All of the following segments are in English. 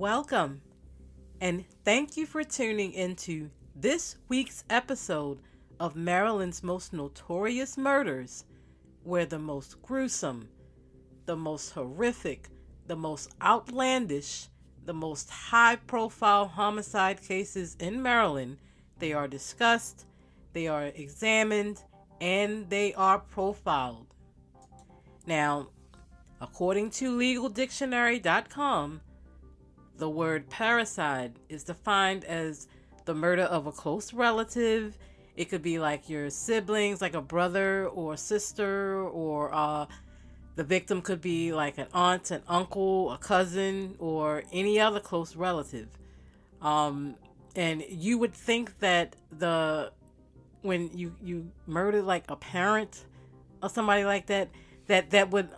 Welcome, and thank you for tuning into this week's episode of Maryland's most notorious murders, where the most gruesome, the most horrific, the most outlandish, the most high profile homicide cases in Maryland, they are discussed, they are examined, and they are profiled. Now, according to legaldictionary.com, the word parricide is defined as the murder of a close relative. It could be like your siblings, like a brother or sister, or uh, the victim could be like an aunt, an uncle, a cousin, or any other close relative. Um, and you would think that the when you you murder like a parent or somebody like that, that that would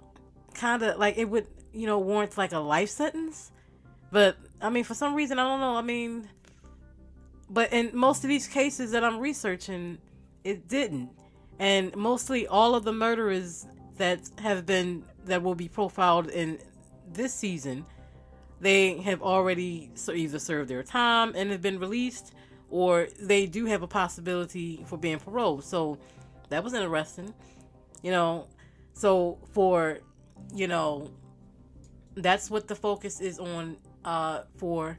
kind of like it would you know warrant like a life sentence but I mean, for some reason, I don't know. I mean, but in most of these cases that I'm researching, it didn't. And mostly all of the murderers that have been that will be profiled in this season, they have already either served their time and have been released, or they do have a possibility for being paroled. So that was interesting, you know. So for you know, that's what the focus is on uh, for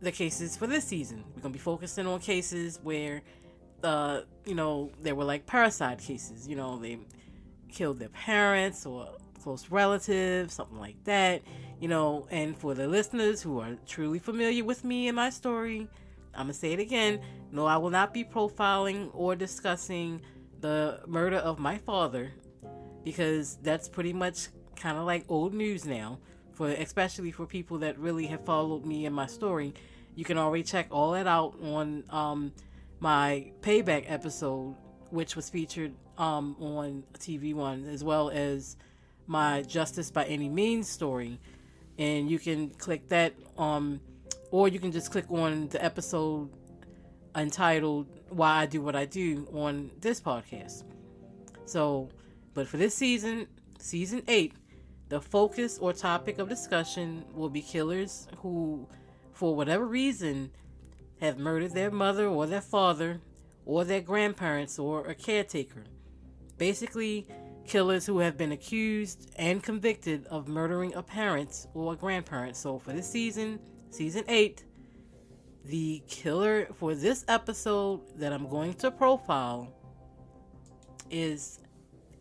the cases for this season. We're gonna be focusing on cases where, uh, you know, there were like parricide cases. You know, they killed their parents or close relatives, something like that. You know, and for the listeners who are truly familiar with me and my story, I'm gonna say it again. No, I will not be profiling or discussing the murder of my father because that's pretty much kind of like old news now for especially for people that really have followed me and my story. You can already check all that out on um, my payback episode, which was featured um, on TV One, as well as my Justice by Any Means story. And you can click that, um, or you can just click on the episode entitled Why I Do What I Do on this podcast. So, but for this season, season eight, the focus or topic of discussion will be killers who, for whatever reason, have murdered their mother or their father or their grandparents or a caretaker. Basically, killers who have been accused and convicted of murdering a parent or a grandparent. So, for this season, season 8, the killer for this episode that I'm going to profile is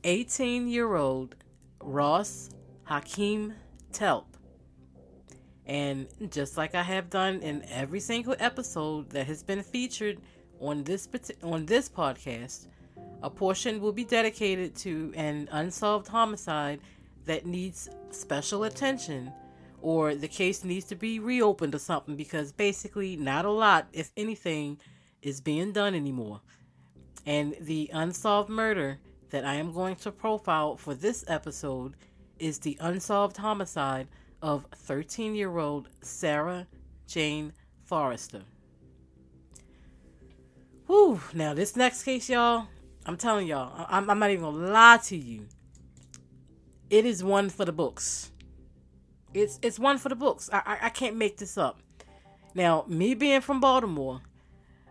18 year old Ross Hakim Telp. And just like I have done in every single episode that has been featured on this on this podcast, a portion will be dedicated to an unsolved homicide that needs special attention or the case needs to be reopened or something because basically not a lot if anything is being done anymore. And the unsolved murder that I am going to profile for this episode is the unsolved homicide of 13 year old Sarah Jane Forrester. Whew, now this next case, y'all, I'm telling y'all, I'm, I'm not even gonna lie to you. It is one for the books. It's it's one for the books. I, I, I can't make this up. Now, me being from Baltimore,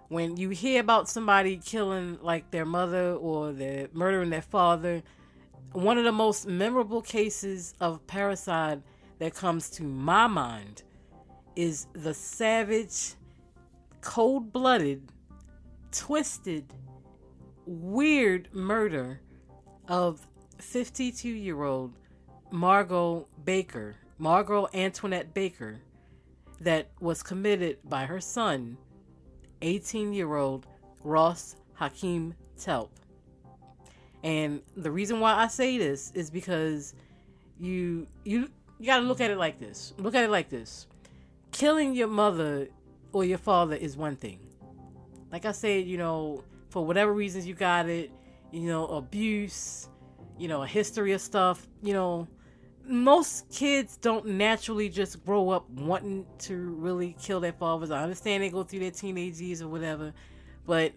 when you hear about somebody killing like their mother or their murdering their father, one of the most memorable cases of parricide that comes to my mind is the savage, cold blooded, twisted, weird murder of 52 year old Margo Baker, Margo Antoinette Baker, that was committed by her son, 18 year old Ross Hakim Telp. And the reason why I say this is because you you you got to look at it like this. Look at it like this. Killing your mother or your father is one thing. Like I said, you know, for whatever reasons you got it, you know, abuse, you know, a history of stuff, you know, most kids don't naturally just grow up wanting to really kill their fathers. I understand they go through their teenage years or whatever, but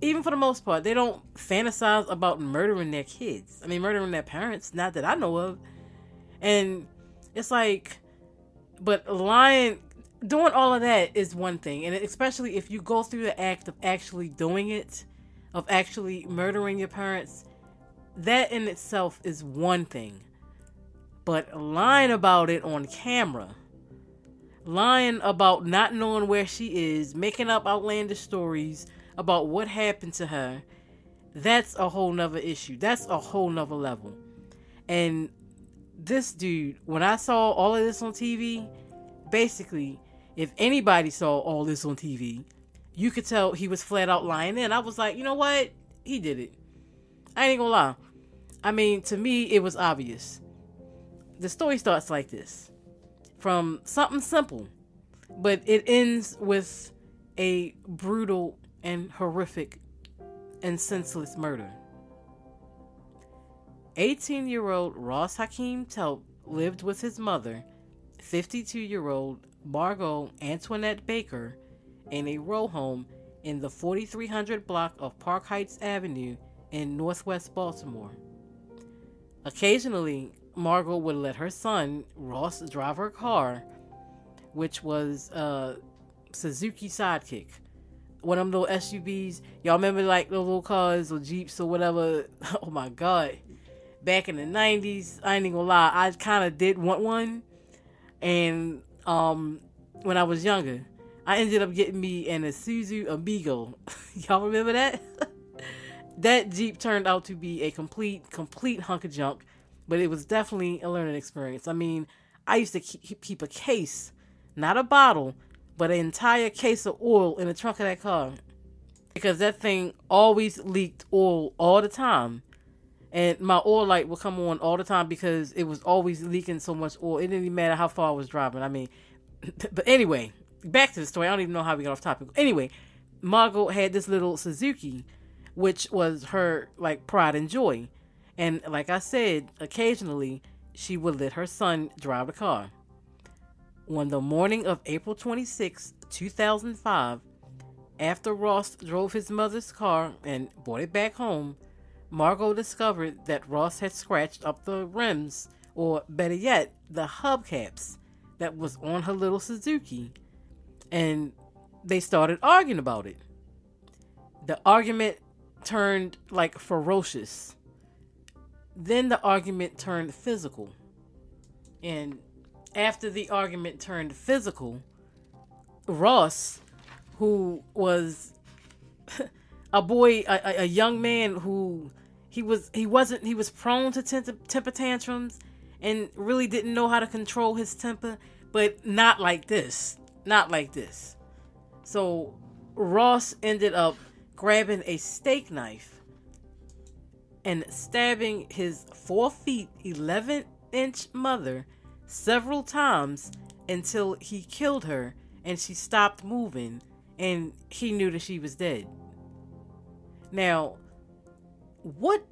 even for the most part, they don't fantasize about murdering their kids. I mean, murdering their parents, not that I know of. And it's like, but lying, doing all of that is one thing, and especially if you go through the act of actually doing it, of actually murdering your parents, that in itself is one thing. But lying about it on camera, lying about not knowing where she is, making up outlandish stories about what happened to her, that's a whole nother issue. That's a whole nother level. And this dude, when I saw all of this on TV, basically, if anybody saw all this on TV, you could tell he was flat out lying. And I was like, you know what? He did it. I ain't gonna lie. I mean, to me, it was obvious. The story starts like this from something simple, but it ends with a brutal and horrific and senseless murder. 18 year old Ross Hakim Telp lived with his mother, 52 year old Margo Antoinette Baker, in a row home in the 4300 block of Park Heights Avenue in northwest Baltimore. Occasionally, Margo would let her son, Ross, drive her car, which was a Suzuki Sidekick. One of them little SUVs. Y'all remember like those little cars or Jeeps or whatever? Oh my god. Back in the 90s, I ain't even gonna lie, I kind of did want one. And um, when I was younger, I ended up getting me an Isuzu Amigo. Y'all remember that? that Jeep turned out to be a complete, complete hunk of junk, but it was definitely a learning experience. I mean, I used to keep, keep a case, not a bottle, but an entire case of oil in the trunk of that car because that thing always leaked oil all the time. And my oil light would come on all the time because it was always leaking so much oil. It didn't even matter how far I was driving. I mean, but anyway, back to the story. I don't even know how we got off topic. Anyway, Margo had this little Suzuki which was her like pride and joy. And like I said, occasionally she would let her son drive the car. On the morning of April 26, 2005, after Ross drove his mother's car and brought it back home, Margo discovered that Ross had scratched up the rims, or better yet, the hubcaps that was on her little Suzuki. And they started arguing about it. The argument turned like ferocious. Then the argument turned physical. And after the argument turned physical, Ross, who was a boy, a, a young man who he was he wasn't he was prone to temper tantrums and really didn't know how to control his temper, but not like this, not like this. So Ross ended up grabbing a steak knife and stabbing his 4 feet 11 inch mother several times until he killed her and she stopped moving and he knew that she was dead. Now, what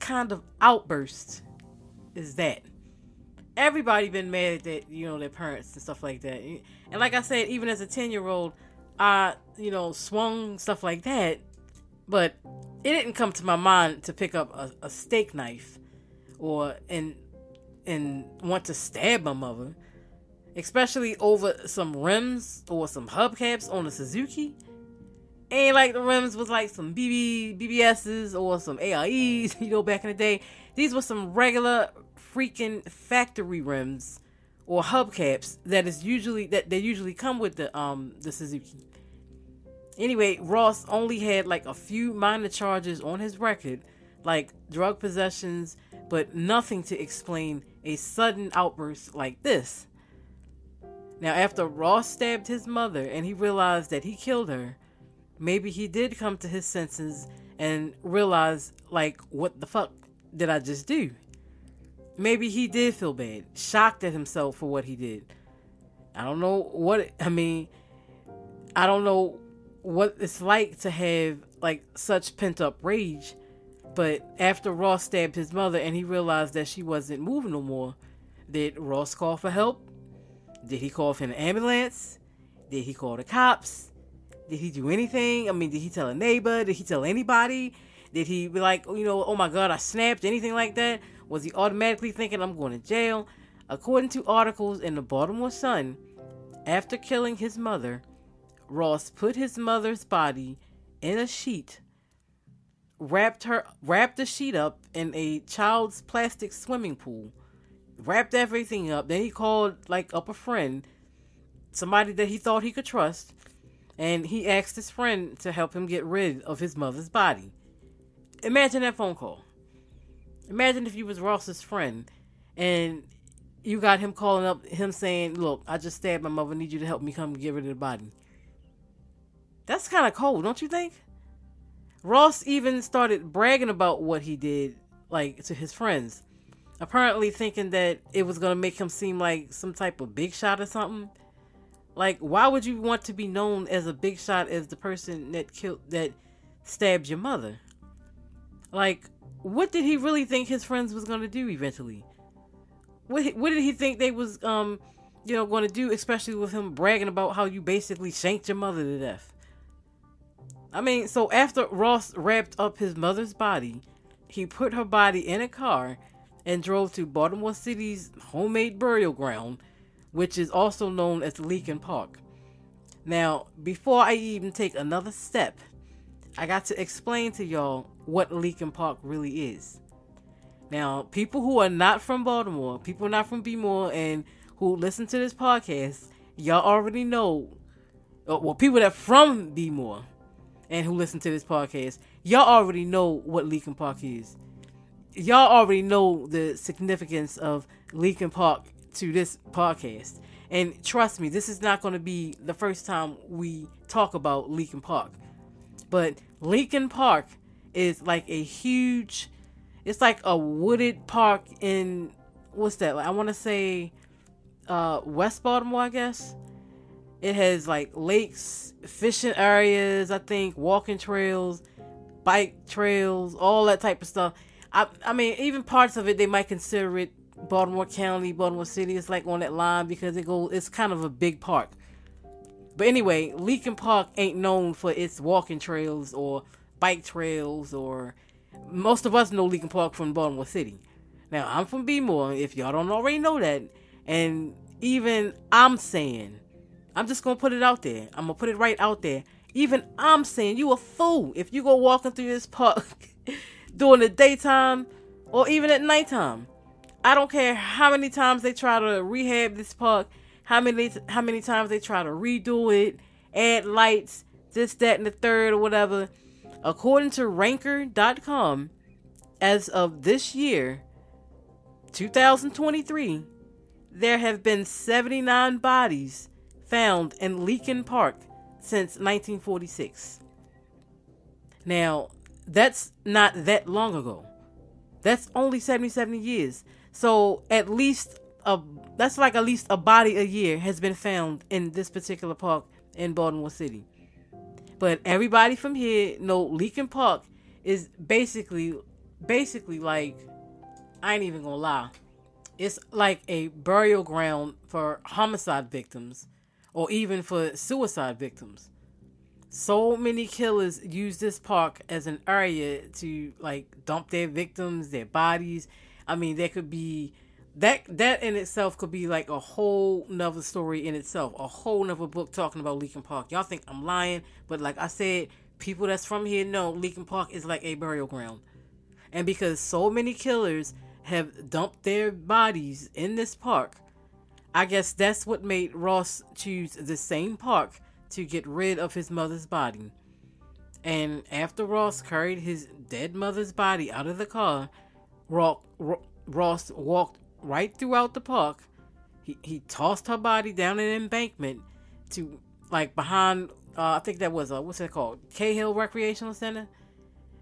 kind of outburst is that? Everybody been mad at that, you know, their parents and stuff like that. And like I said, even as a 10 year old, I, you know, swung stuff like that, but it didn't come to my mind to pick up a, a steak knife or and and want to stab my mother, especially over some rims or some hubcaps on a Suzuki. Ain't like the rims was like some BB BBSs or some AIEs, you know, back in the day. These were some regular freaking factory rims or hubcaps that is usually that they usually come with the um the Suzuki. Anyway, Ross only had like a few minor charges on his record, like drug possessions, but nothing to explain a sudden outburst like this. Now, after Ross stabbed his mother and he realized that he killed her, maybe he did come to his senses and realize, like, what the fuck did I just do? maybe he did feel bad, shocked at himself for what he did. I don't know what I mean. I don't know what it's like to have like such pent up rage. But after Ross stabbed his mother and he realized that she wasn't moving no more, did Ross call for help? Did he call for an ambulance? Did he call the cops? Did he do anything? I mean, did he tell a neighbor? Did he tell anybody? Did he be like, you know, oh my God, I snapped? Anything like that? Was he automatically thinking I'm going to jail? According to articles in the Baltimore Sun, after killing his mother, Ross put his mother's body in a sheet, wrapped her wrapped the sheet up in a child's plastic swimming pool, wrapped everything up. Then he called like up a friend, somebody that he thought he could trust, and he asked his friend to help him get rid of his mother's body. Imagine that phone call. Imagine if you was Ross's friend and you got him calling up him saying, Look, I just stabbed my mother, need you to help me come get rid of the body. That's kind of cold, don't you think? Ross even started bragging about what he did, like to his friends. Apparently thinking that it was gonna make him seem like some type of big shot or something. Like, why would you want to be known as a big shot as the person that killed that stabbed your mother? Like, what did he really think his friends was gonna do eventually? What what did he think they was um you know to do, especially with him bragging about how you basically shanked your mother to death? I mean, so after Ross wrapped up his mother's body, he put her body in a car and drove to Baltimore City's homemade burial ground which is also known as Leakin Park. Now, before I even take another step, I got to explain to y'all what Leakin Park really is. Now, people who are not from Baltimore, people not from B-More, and who listen to this podcast, y'all already know. Uh, well, people that from B-More and who listen to this podcast, y'all already know what Leakin Park is. Y'all already know the significance of Leakin Park to this podcast. And trust me, this is not going to be the first time we talk about Leakin Park. But Leakin Park is like a huge, it's like a wooded park in, what's that? Like, I want to say uh, West Baltimore, I guess. It has like lakes, fishing areas, I think, walking trails, bike trails, all that type of stuff. I, I mean, even parts of it, they might consider it Baltimore County, Baltimore City. It's like on that line because it goes. It's kind of a big park. But anyway, Leakin Park ain't known for its walking trails or bike trails or most of us know Leakin Park from Baltimore City. Now I'm from B-More, if y'all don't already know that, and even I'm saying, I'm just gonna put it out there. I'm gonna put it right out there. Even I'm saying you a fool if you go walking through this park during the daytime or even at nighttime. I don't care how many times they try to rehab this park, how many how many times they try to redo it, add lights, this, that, and the third, or whatever. According to Ranker.com, as of this year, 2023, there have been 79 bodies found in Leakin Park since 1946. Now, that's not that long ago. That's only 77 years. So at least a that's like at least a body a year has been found in this particular park in Baltimore City. But everybody from here know Leakin Park is basically basically like I ain't even gonna lie. It's like a burial ground for homicide victims or even for suicide victims. So many killers use this park as an area to like dump their victims, their bodies, I mean, there could be that that in itself could be like a whole nother story in itself, a whole nother book talking about Leakin Park. Y'all think I'm lying, but like I said, people that's from here know Leakin Park is like a burial ground. And because so many killers have dumped their bodies in this park, I guess that's what made Ross choose the same park to get rid of his mother's body. And after Ross carried his dead mother's body out of the car, Ross walked right throughout the park. He, he tossed her body down an embankment to like behind uh, I think that was a what's it called Cahill Recreational Center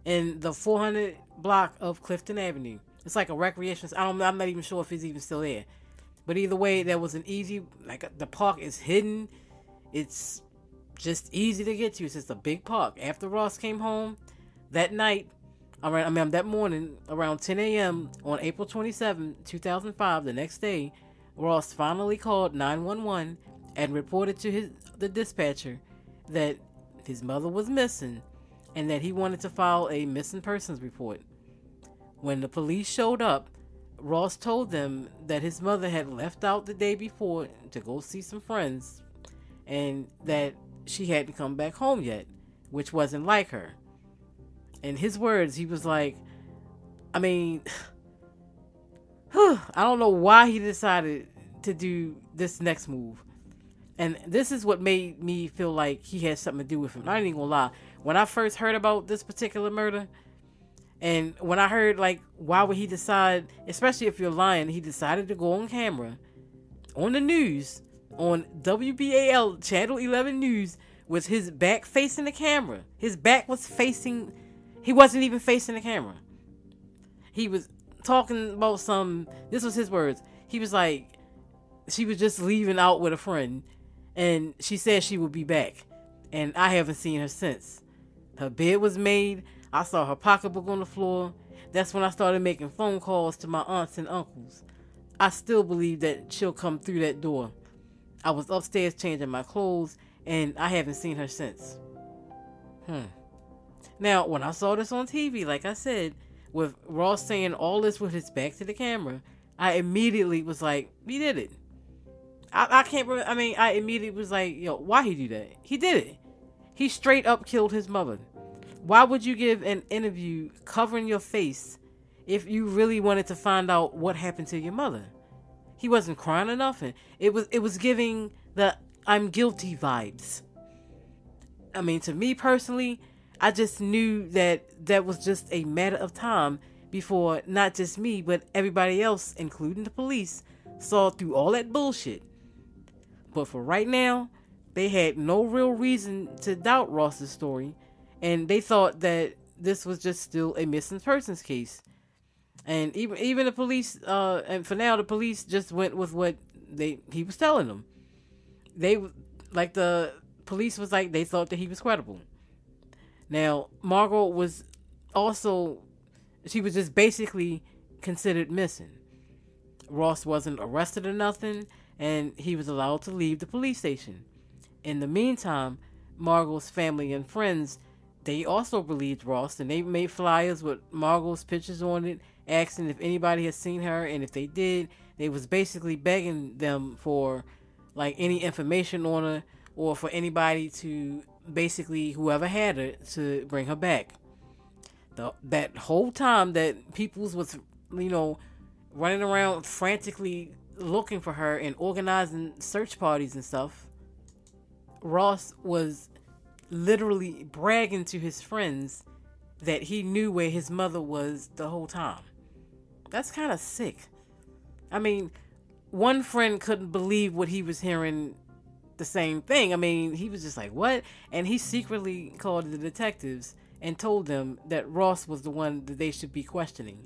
in the 400 block of Clifton Avenue. It's like a recreation. I don't. I'm not even sure if it's even still there. But either way, that was an easy. Like uh, the park is hidden. It's just easy to get to. It's just a big park. After Ross came home that night, around, I mean, that morning around 10 a.m. on April 27, 2005, the next day, Ross finally called 911 and reported to his the dispatcher that his mother was missing and that he wanted to file a missing persons report. When the police showed up, Ross told them that his mother had left out the day before to go see some friends and that she hadn't come back home yet, which wasn't like her. In his words, he was like, I mean, I don't know why he decided to do this next move. And this is what made me feel like he had something to do with him. I ain't even gonna lie. When I first heard about this particular murder, and when I heard like why would he decide, especially if you're lying, he decided to go on camera on the news on WBAL Channel 11 News with his back facing the camera. His back was facing he wasn't even facing the camera. He was talking about some this was his words. He was like she was just leaving out with a friend and she said she would be back. And I haven't seen her since. Her bed was made I saw her pocketbook on the floor. That's when I started making phone calls to my aunts and uncles. I still believe that she'll come through that door. I was upstairs changing my clothes, and I haven't seen her since. Hmm. Now, when I saw this on TV, like I said, with Ross saying all this with his back to the camera, I immediately was like, he did it. I, I can't remember. I mean, I immediately was like, yo, why he do that? He did it. He straight up killed his mother. Why would you give an interview covering your face if you really wanted to find out what happened to your mother? He wasn't crying or nothing. It was it was giving the I'm guilty vibes. I mean, to me personally, I just knew that that was just a matter of time before not just me, but everybody else, including the police, saw through all that bullshit. But for right now, they had no real reason to doubt Ross's story and they thought that this was just still a missing persons case. And even even the police, uh, and for now the police just went with what they he was telling them. They like the police was like they thought that he was credible. Now Margo was also she was just basically considered missing. Ross wasn't arrested or nothing, and he was allowed to leave the police station. In the meantime, Margo's family and friends they also believed Ross and they made flyers with Margo's pictures on it, asking if anybody had seen her, and if they did, they was basically begging them for like any information on her or for anybody to basically whoever had her to bring her back. The, that whole time that peoples was you know running around frantically looking for her and organizing search parties and stuff, Ross was literally bragging to his friends that he knew where his mother was the whole time. That's kind of sick. I mean, one friend couldn't believe what he was hearing the same thing. I mean, he was just like, "What?" And he secretly called the detectives and told them that Ross was the one that they should be questioning.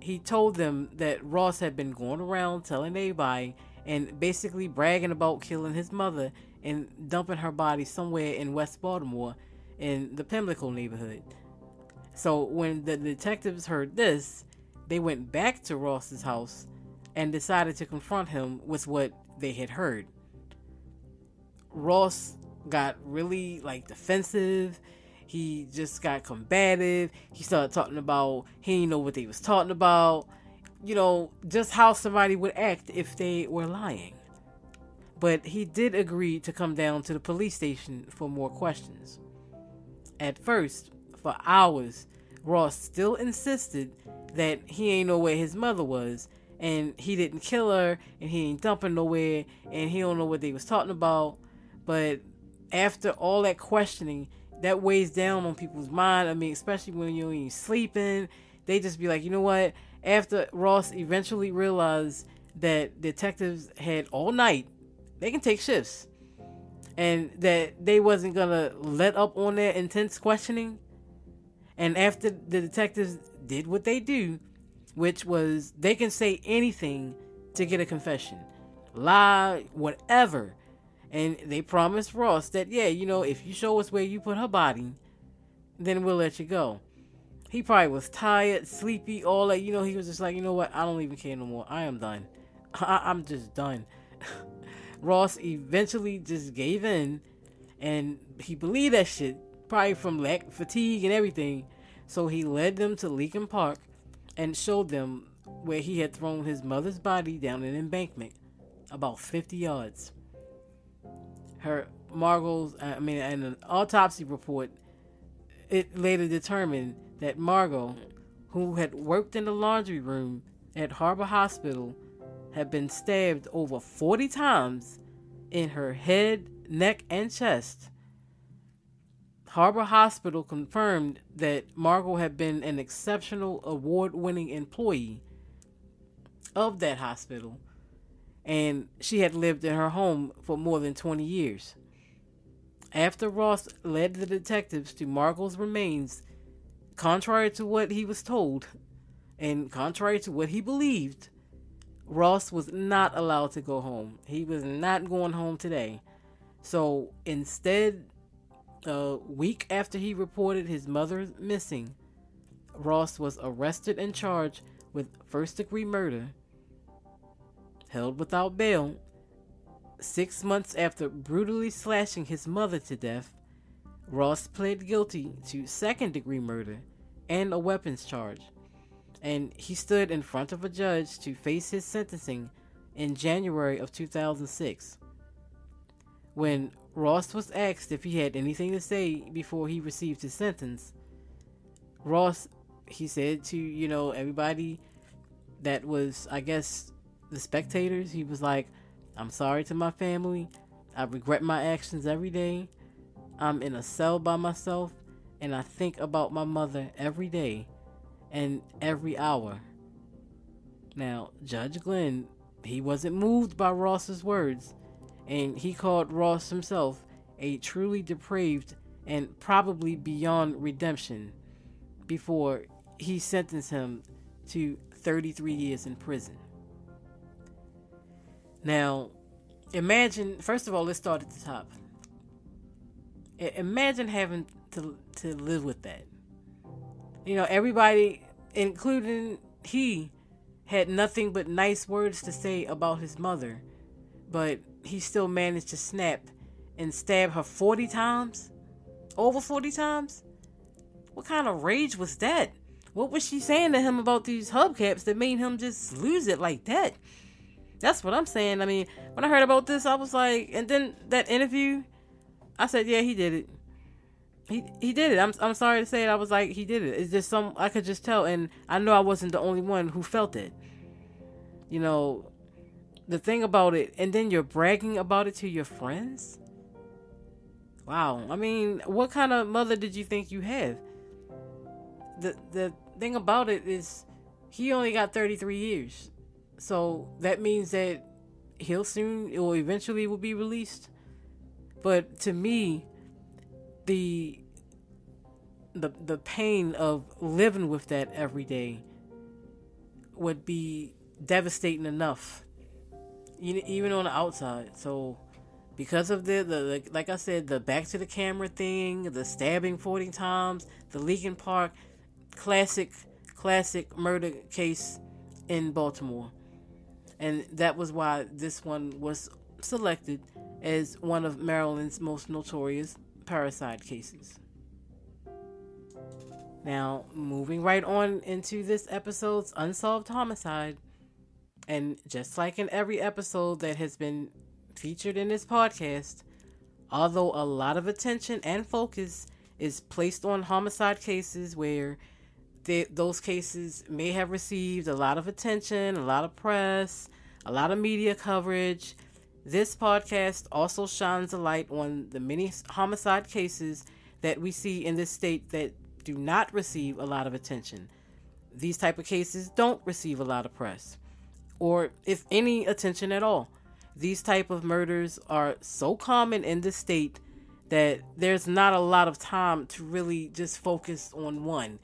He told them that Ross had been going around telling everybody and basically bragging about killing his mother and dumping her body somewhere in West Baltimore in the Pimlico neighborhood. So when the detectives heard this, they went back to Ross's house and decided to confront him with what they had heard. Ross got really like defensive. He just got combative. He started talking about he didn't know what they was talking about. You know, just how somebody would act if they were lying but he did agree to come down to the police station for more questions. At first, for hours, Ross still insisted that he ain't know where his mother was, and he didn't kill her, and he ain't dumping nowhere, and he don't know what they was talking about. But after all that questioning, that weighs down on people's mind. I mean, especially when you ain't sleeping, they just be like, you know what? After Ross eventually realized that detectives had all night they can take shifts. And that they wasn't gonna let up on their intense questioning. And after the detectives did what they do which was they can say anything to get a confession. Lie whatever. And they promised ross that yeah you know if you show us where you put her body then we'll let you go. He probably was tired sleepy all that. You know he was just like you know what? I don't even care no more. I am done. I- i'm just done Ross eventually just gave in and he believed that shit, probably from lack fatigue and everything. So he led them to Leakin Park and showed them where he had thrown his mother's body down an embankment about 50 yards. Her Margo's, I mean, in an autopsy report, it later determined that Margo, who had worked in the laundry room at Harbor Hospital, had been stabbed over 40 times in her head, neck, and chest. Harbor Hospital confirmed that Margo had been an exceptional award winning employee of that hospital and she had lived in her home for more than 20 years. After Ross led the detectives to Margo's remains, contrary to what he was told, and contrary to what he believed, Ross was not allowed to go home. He was not going home today. So instead, a week after he reported his mother missing, Ross was arrested and charged with first degree murder, held without bail. Six months after brutally slashing his mother to death, Ross pled guilty to second degree murder and a weapons charge and he stood in front of a judge to face his sentencing in January of 2006. When Ross was asked if he had anything to say before he received his sentence, Ross, he said to, you know, everybody that was, I guess, the spectators, he was like, I'm sorry to my family. I regret my actions every day. I'm in a cell by myself, and I think about my mother every day and every hour. Now, Judge Glenn, he wasn't moved by Ross's words, and he called Ross himself a truly depraved and probably beyond redemption before he sentenced him to 33 years in prison. Now, imagine, first of all, let's start at the top. Imagine having to, to live with that. You know, everybody, including he, had nothing but nice words to say about his mother, but he still managed to snap and stab her 40 times? Over 40 times? What kind of rage was that? What was she saying to him about these hubcaps that made him just lose it like that? That's what I'm saying. I mean, when I heard about this, I was like, and then that interview, I said, yeah, he did it he he did it. I'm I'm sorry to say it. I was like he did it. It's just some I could just tell, and I know I wasn't the only one who felt it. You know, the thing about it, and then you're bragging about it to your friends. Wow, I mean, what kind of mother did you think you have? The the thing about it is, he only got 33 years, so that means that he'll soon or eventually will be released. But to me, the the the pain of living with that every day would be devastating enough even on the outside. So because of the, the, the like i said the back to the camera thing the stabbing 40 times the Leakin Park classic classic murder case in baltimore. And that was why this one was selected as one of maryland's most notorious parricide cases. Now, moving right on into this episode's unsolved homicide, and just like in every episode that has been featured in this podcast, although a lot of attention and focus is placed on homicide cases where they, those cases may have received a lot of attention, a lot of press, a lot of media coverage, this podcast also shines a light on the many homicide cases that we see in this state that do not receive a lot of attention. These type of cases don't receive a lot of press or if any attention at all. These type of murders are so common in this state that there's not a lot of time to really just focus on one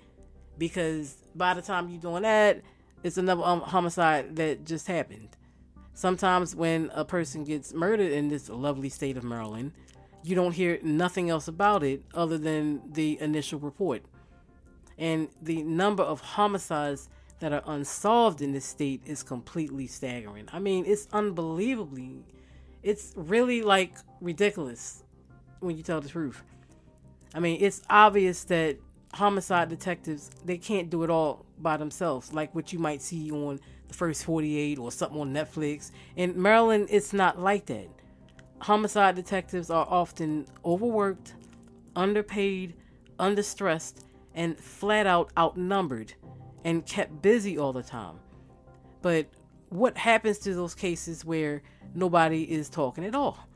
because by the time you're doing that, it's another um, homicide that just happened. Sometimes when a person gets murdered in this lovely state of Maryland, you don't hear nothing else about it other than the initial report. And the number of homicides that are unsolved in this state is completely staggering. I mean, it's unbelievably, it's really like ridiculous when you tell the truth. I mean, it's obvious that homicide detectives they can't do it all by themselves, like what you might see on first 48 or something on Netflix. In Maryland, it's not like that. Homicide detectives are often overworked, underpaid, understressed, and flat out outnumbered and kept busy all the time. But what happens to those cases where nobody is talking at all?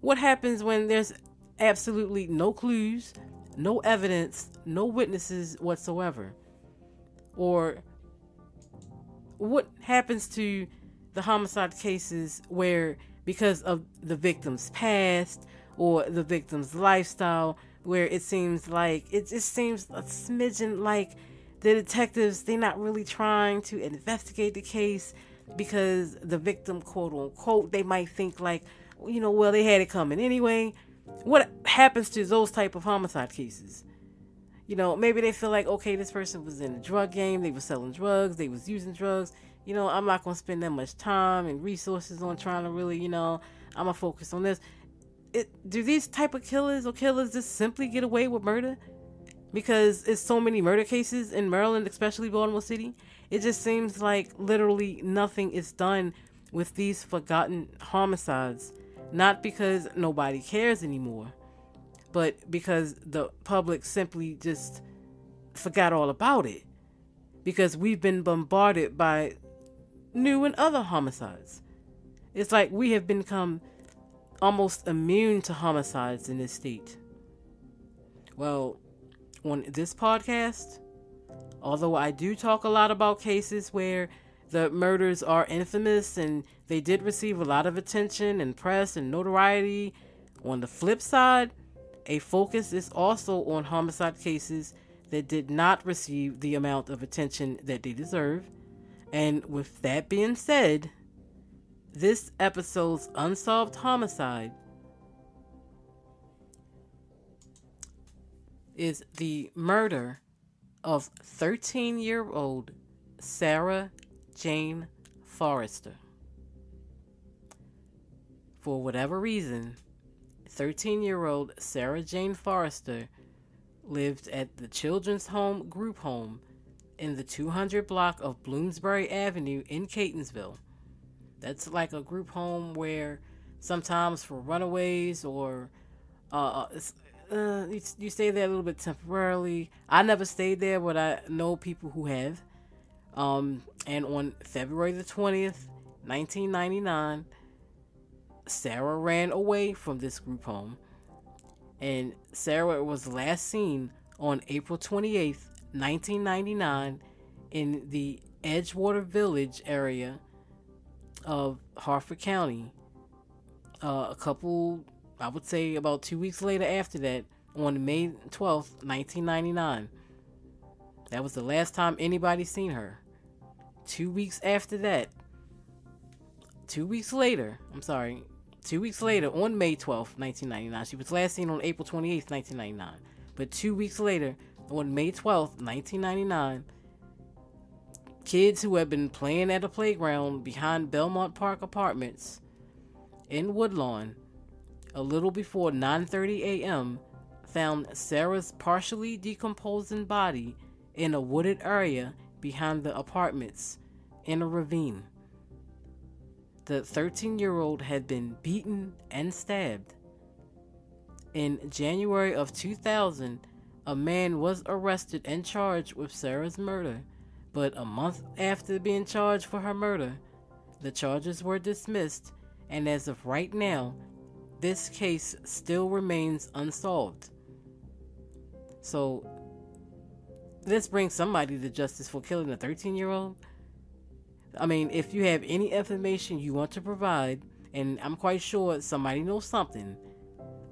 What happens when there's absolutely no clues, no evidence, no witnesses whatsoever? Or what happens to the homicide cases where because of the victim's past or the victim's lifestyle where it seems like it just seems a smidgen like the detectives they're not really trying to investigate the case because the victim quote unquote they might think like you know well they had it coming anyway. What happens to those type of homicide cases you know maybe they feel like okay this person was in a drug game they were selling drugs they was using drugs you know i'm not to spend that much time and resources on trying to really you know i'm to focus on this it, do these type of killers or killers just simply get away with murder because it's so many murder cases in Maryland, especially Baltimore City. It just seems like literally nothing is done with these forgotten homicides. Not because nobody cares anymore, but because the public simply just forgot all about it. Because we've been bombarded by new and other homicides. It's like we have become almost immune to homicides in this state. Well, on this podcast, although I do talk a lot about cases where the murders are infamous and they did receive a lot of attention and press and notoriety, on the flip side, a focus is also on homicide cases that did not receive the amount of attention that they deserve. And with that being said, this episode's unsolved homicide is the murder of 13 year old Sarah Jane Forrester. For whatever reason, 13 year old Sarah Jane Forrester lived at the Children's Home Group Home in the 200 block of Bloomsbury Avenue in Catonsville. That's like a group home where sometimes for runaways or uh, uh uh, you, you stay there a little bit temporarily. I never stayed there, but I know people who have. Um, and on February the 20th, 1999, Sarah ran away from this group home. And Sarah was last seen on April 28th, 1999, in the Edgewater Village area of Harford County. Uh, a couple I would say about two weeks later after that, on May 12th, 1999. That was the last time anybody seen her. Two weeks after that, two weeks later, I'm sorry, two weeks later, on May 12th, 1999, she was last seen on April 28th, 1999. But two weeks later, on May 12th, 1999, kids who had been playing at a playground behind Belmont Park Apartments in Woodlawn a little before 9:30 a.m., found Sarah's partially decomposing body in a wooded area behind the apartments in a ravine. The 13-year-old had been beaten and stabbed. In January of 2000, a man was arrested and charged with Sarah's murder, but a month after being charged for her murder, the charges were dismissed, and as of right now, this case still remains unsolved. So, this brings somebody to justice for killing a 13 year old. I mean, if you have any information you want to provide, and I'm quite sure somebody knows something,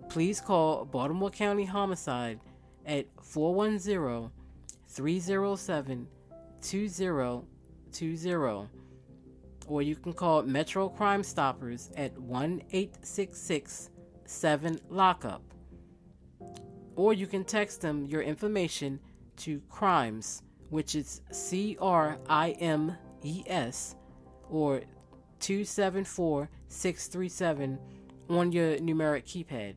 please call Baltimore County Homicide at 410 307 2020 or you can call Metro Crime Stoppers at 1 866 7 Lockup. Or you can text them your information to CRIMES, which is C R I M E S, or 274 637 on your numeric keypad.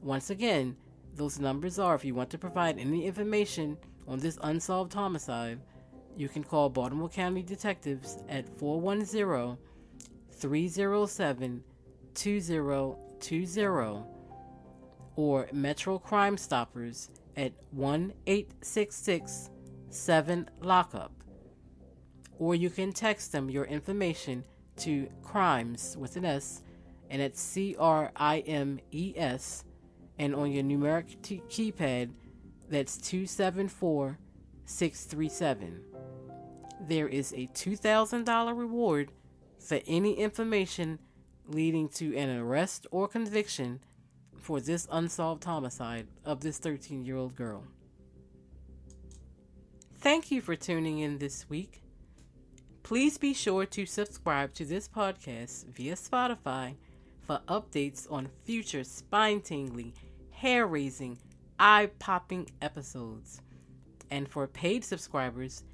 Once again, those numbers are if you want to provide any information on this unsolved homicide, you can call Baltimore County Detectives at 410 307 2020 or Metro Crime Stoppers at 1 866 7 Lockup. Or you can text them your information to crimes with an S and it's C R I M E S and on your numeric t- keypad that's 274 637. There is a $2,000 reward for any information leading to an arrest or conviction for this unsolved homicide of this 13 year old girl. Thank you for tuning in this week. Please be sure to subscribe to this podcast via Spotify for updates on future spine tingling, hair raising, eye popping episodes. And for paid subscribers,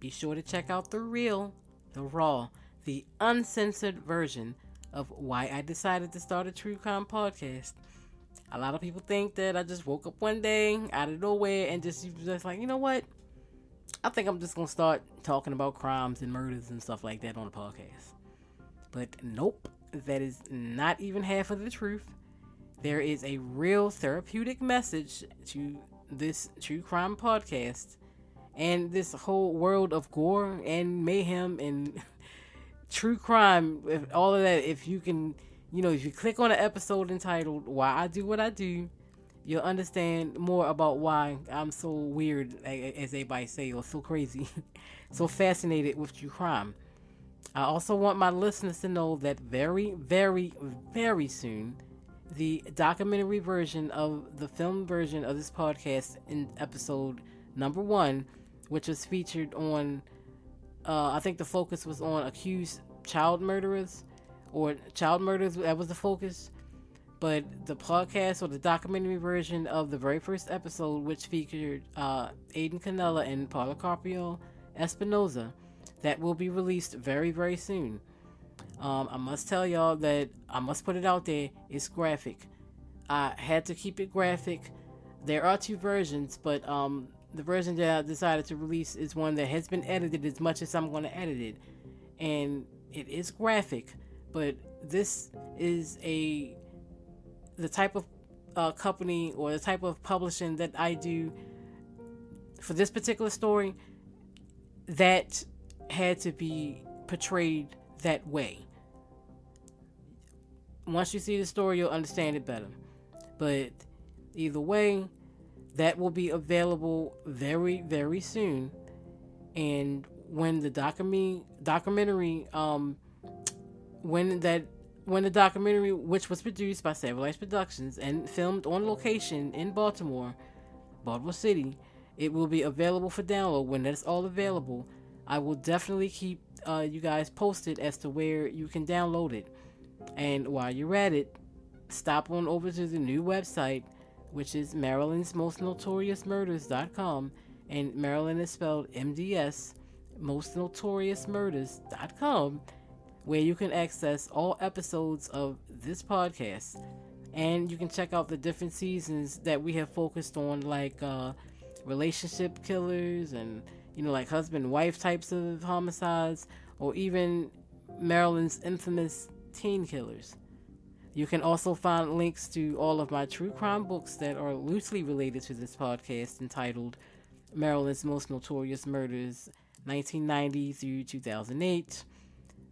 be sure to check out the real, the raw, the uncensored version of why I decided to start a true crime podcast. A lot of people think that I just woke up one day out of nowhere and just just like, you know what? I think I'm just gonna start talking about crimes and murders and stuff like that on the podcast. But nope, that is not even half of the truth. There is a real therapeutic message to this true crime podcast and this whole world of gore and mayhem and true crime. All of that, if you can, you know, if you click on an episode entitled Why I Do What I Do, you'll understand more about why I'm so weird, as everybody say, or so crazy, so fascinated with true crime. I also want my listeners to know that very, very, very soon, the documentary version of the film version of this podcast in episode number one, which was featured on, uh, I think the focus was on accused child murderers or child murders. That was the focus. But the podcast or the documentary version of the very first episode, which featured uh, Aidan Canela and Policarpio Espinoza, that will be released very, very soon. Um, I must tell y'all that I must put it out there. It's graphic. I had to keep it graphic. There are two versions, but um, the version that I decided to release is one that has been edited as much as I'm going to edit it, and it is graphic. But this is a the type of uh, company or the type of publishing that I do for this particular story that had to be portrayed that way. Once you see the story, you'll understand it better. But either way, that will be available very, very soon. And when the documentary, documentary, um, when that when the documentary, which was produced by Savage Life Productions and filmed on location in Baltimore, Baltimore City, it will be available for download when that's all available. I will definitely keep uh, you guys posted as to where you can download it. And while you're at it, stop on over to the new website, which is Maryland's Most Notorious Murders.com. And Maryland is spelled MDS, Most Notorious Murders.com, where you can access all episodes of this podcast. And you can check out the different seasons that we have focused on, like uh, relationship killers and you know, like husband wife types of homicides, or even Maryland's infamous teen killers. You can also find links to all of my true crime books that are loosely related to this podcast entitled Maryland's Most Notorious Murders 1990 through 2008,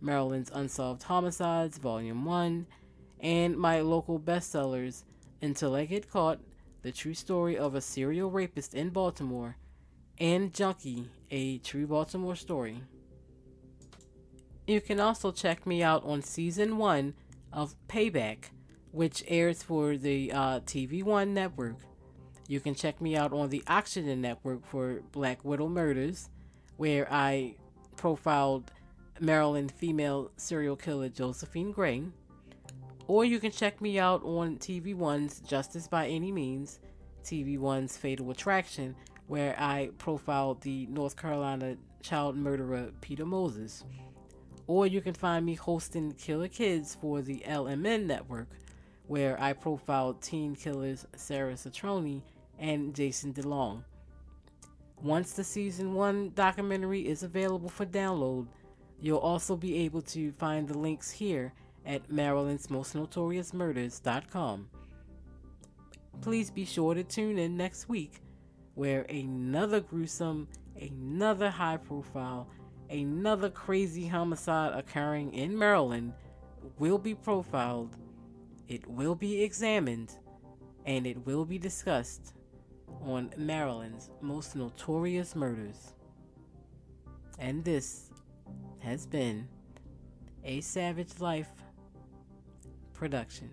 Maryland's Unsolved Homicides Volume 1, and my local bestsellers Until I Get Caught The True Story of a Serial Rapist in Baltimore and Junkie, a true Baltimore story. You can also check me out on season one of Payback, which airs for the uh, TV One network. You can check me out on the Oxygen Network for Black Widow Murders, where I profiled Maryland female serial killer Josephine Gray. Or you can check me out on TV One's Justice by Any Means, TV One's Fatal Attraction, where I profiled the North Carolina child murderer Peter Moses. Or you can find me hosting Killer Kids for the LMN network, where I profiled teen killers Sarah Citroni and Jason DeLong. Once the season one documentary is available for download, you'll also be able to find the links here at Maryland's Most Notorious Murders.com. Please be sure to tune in next week where another gruesome, another high profile, another crazy homicide occurring in Maryland will be profiled, it will be examined, and it will be discussed on Maryland's most notorious murders. And this has been a Savage Life production.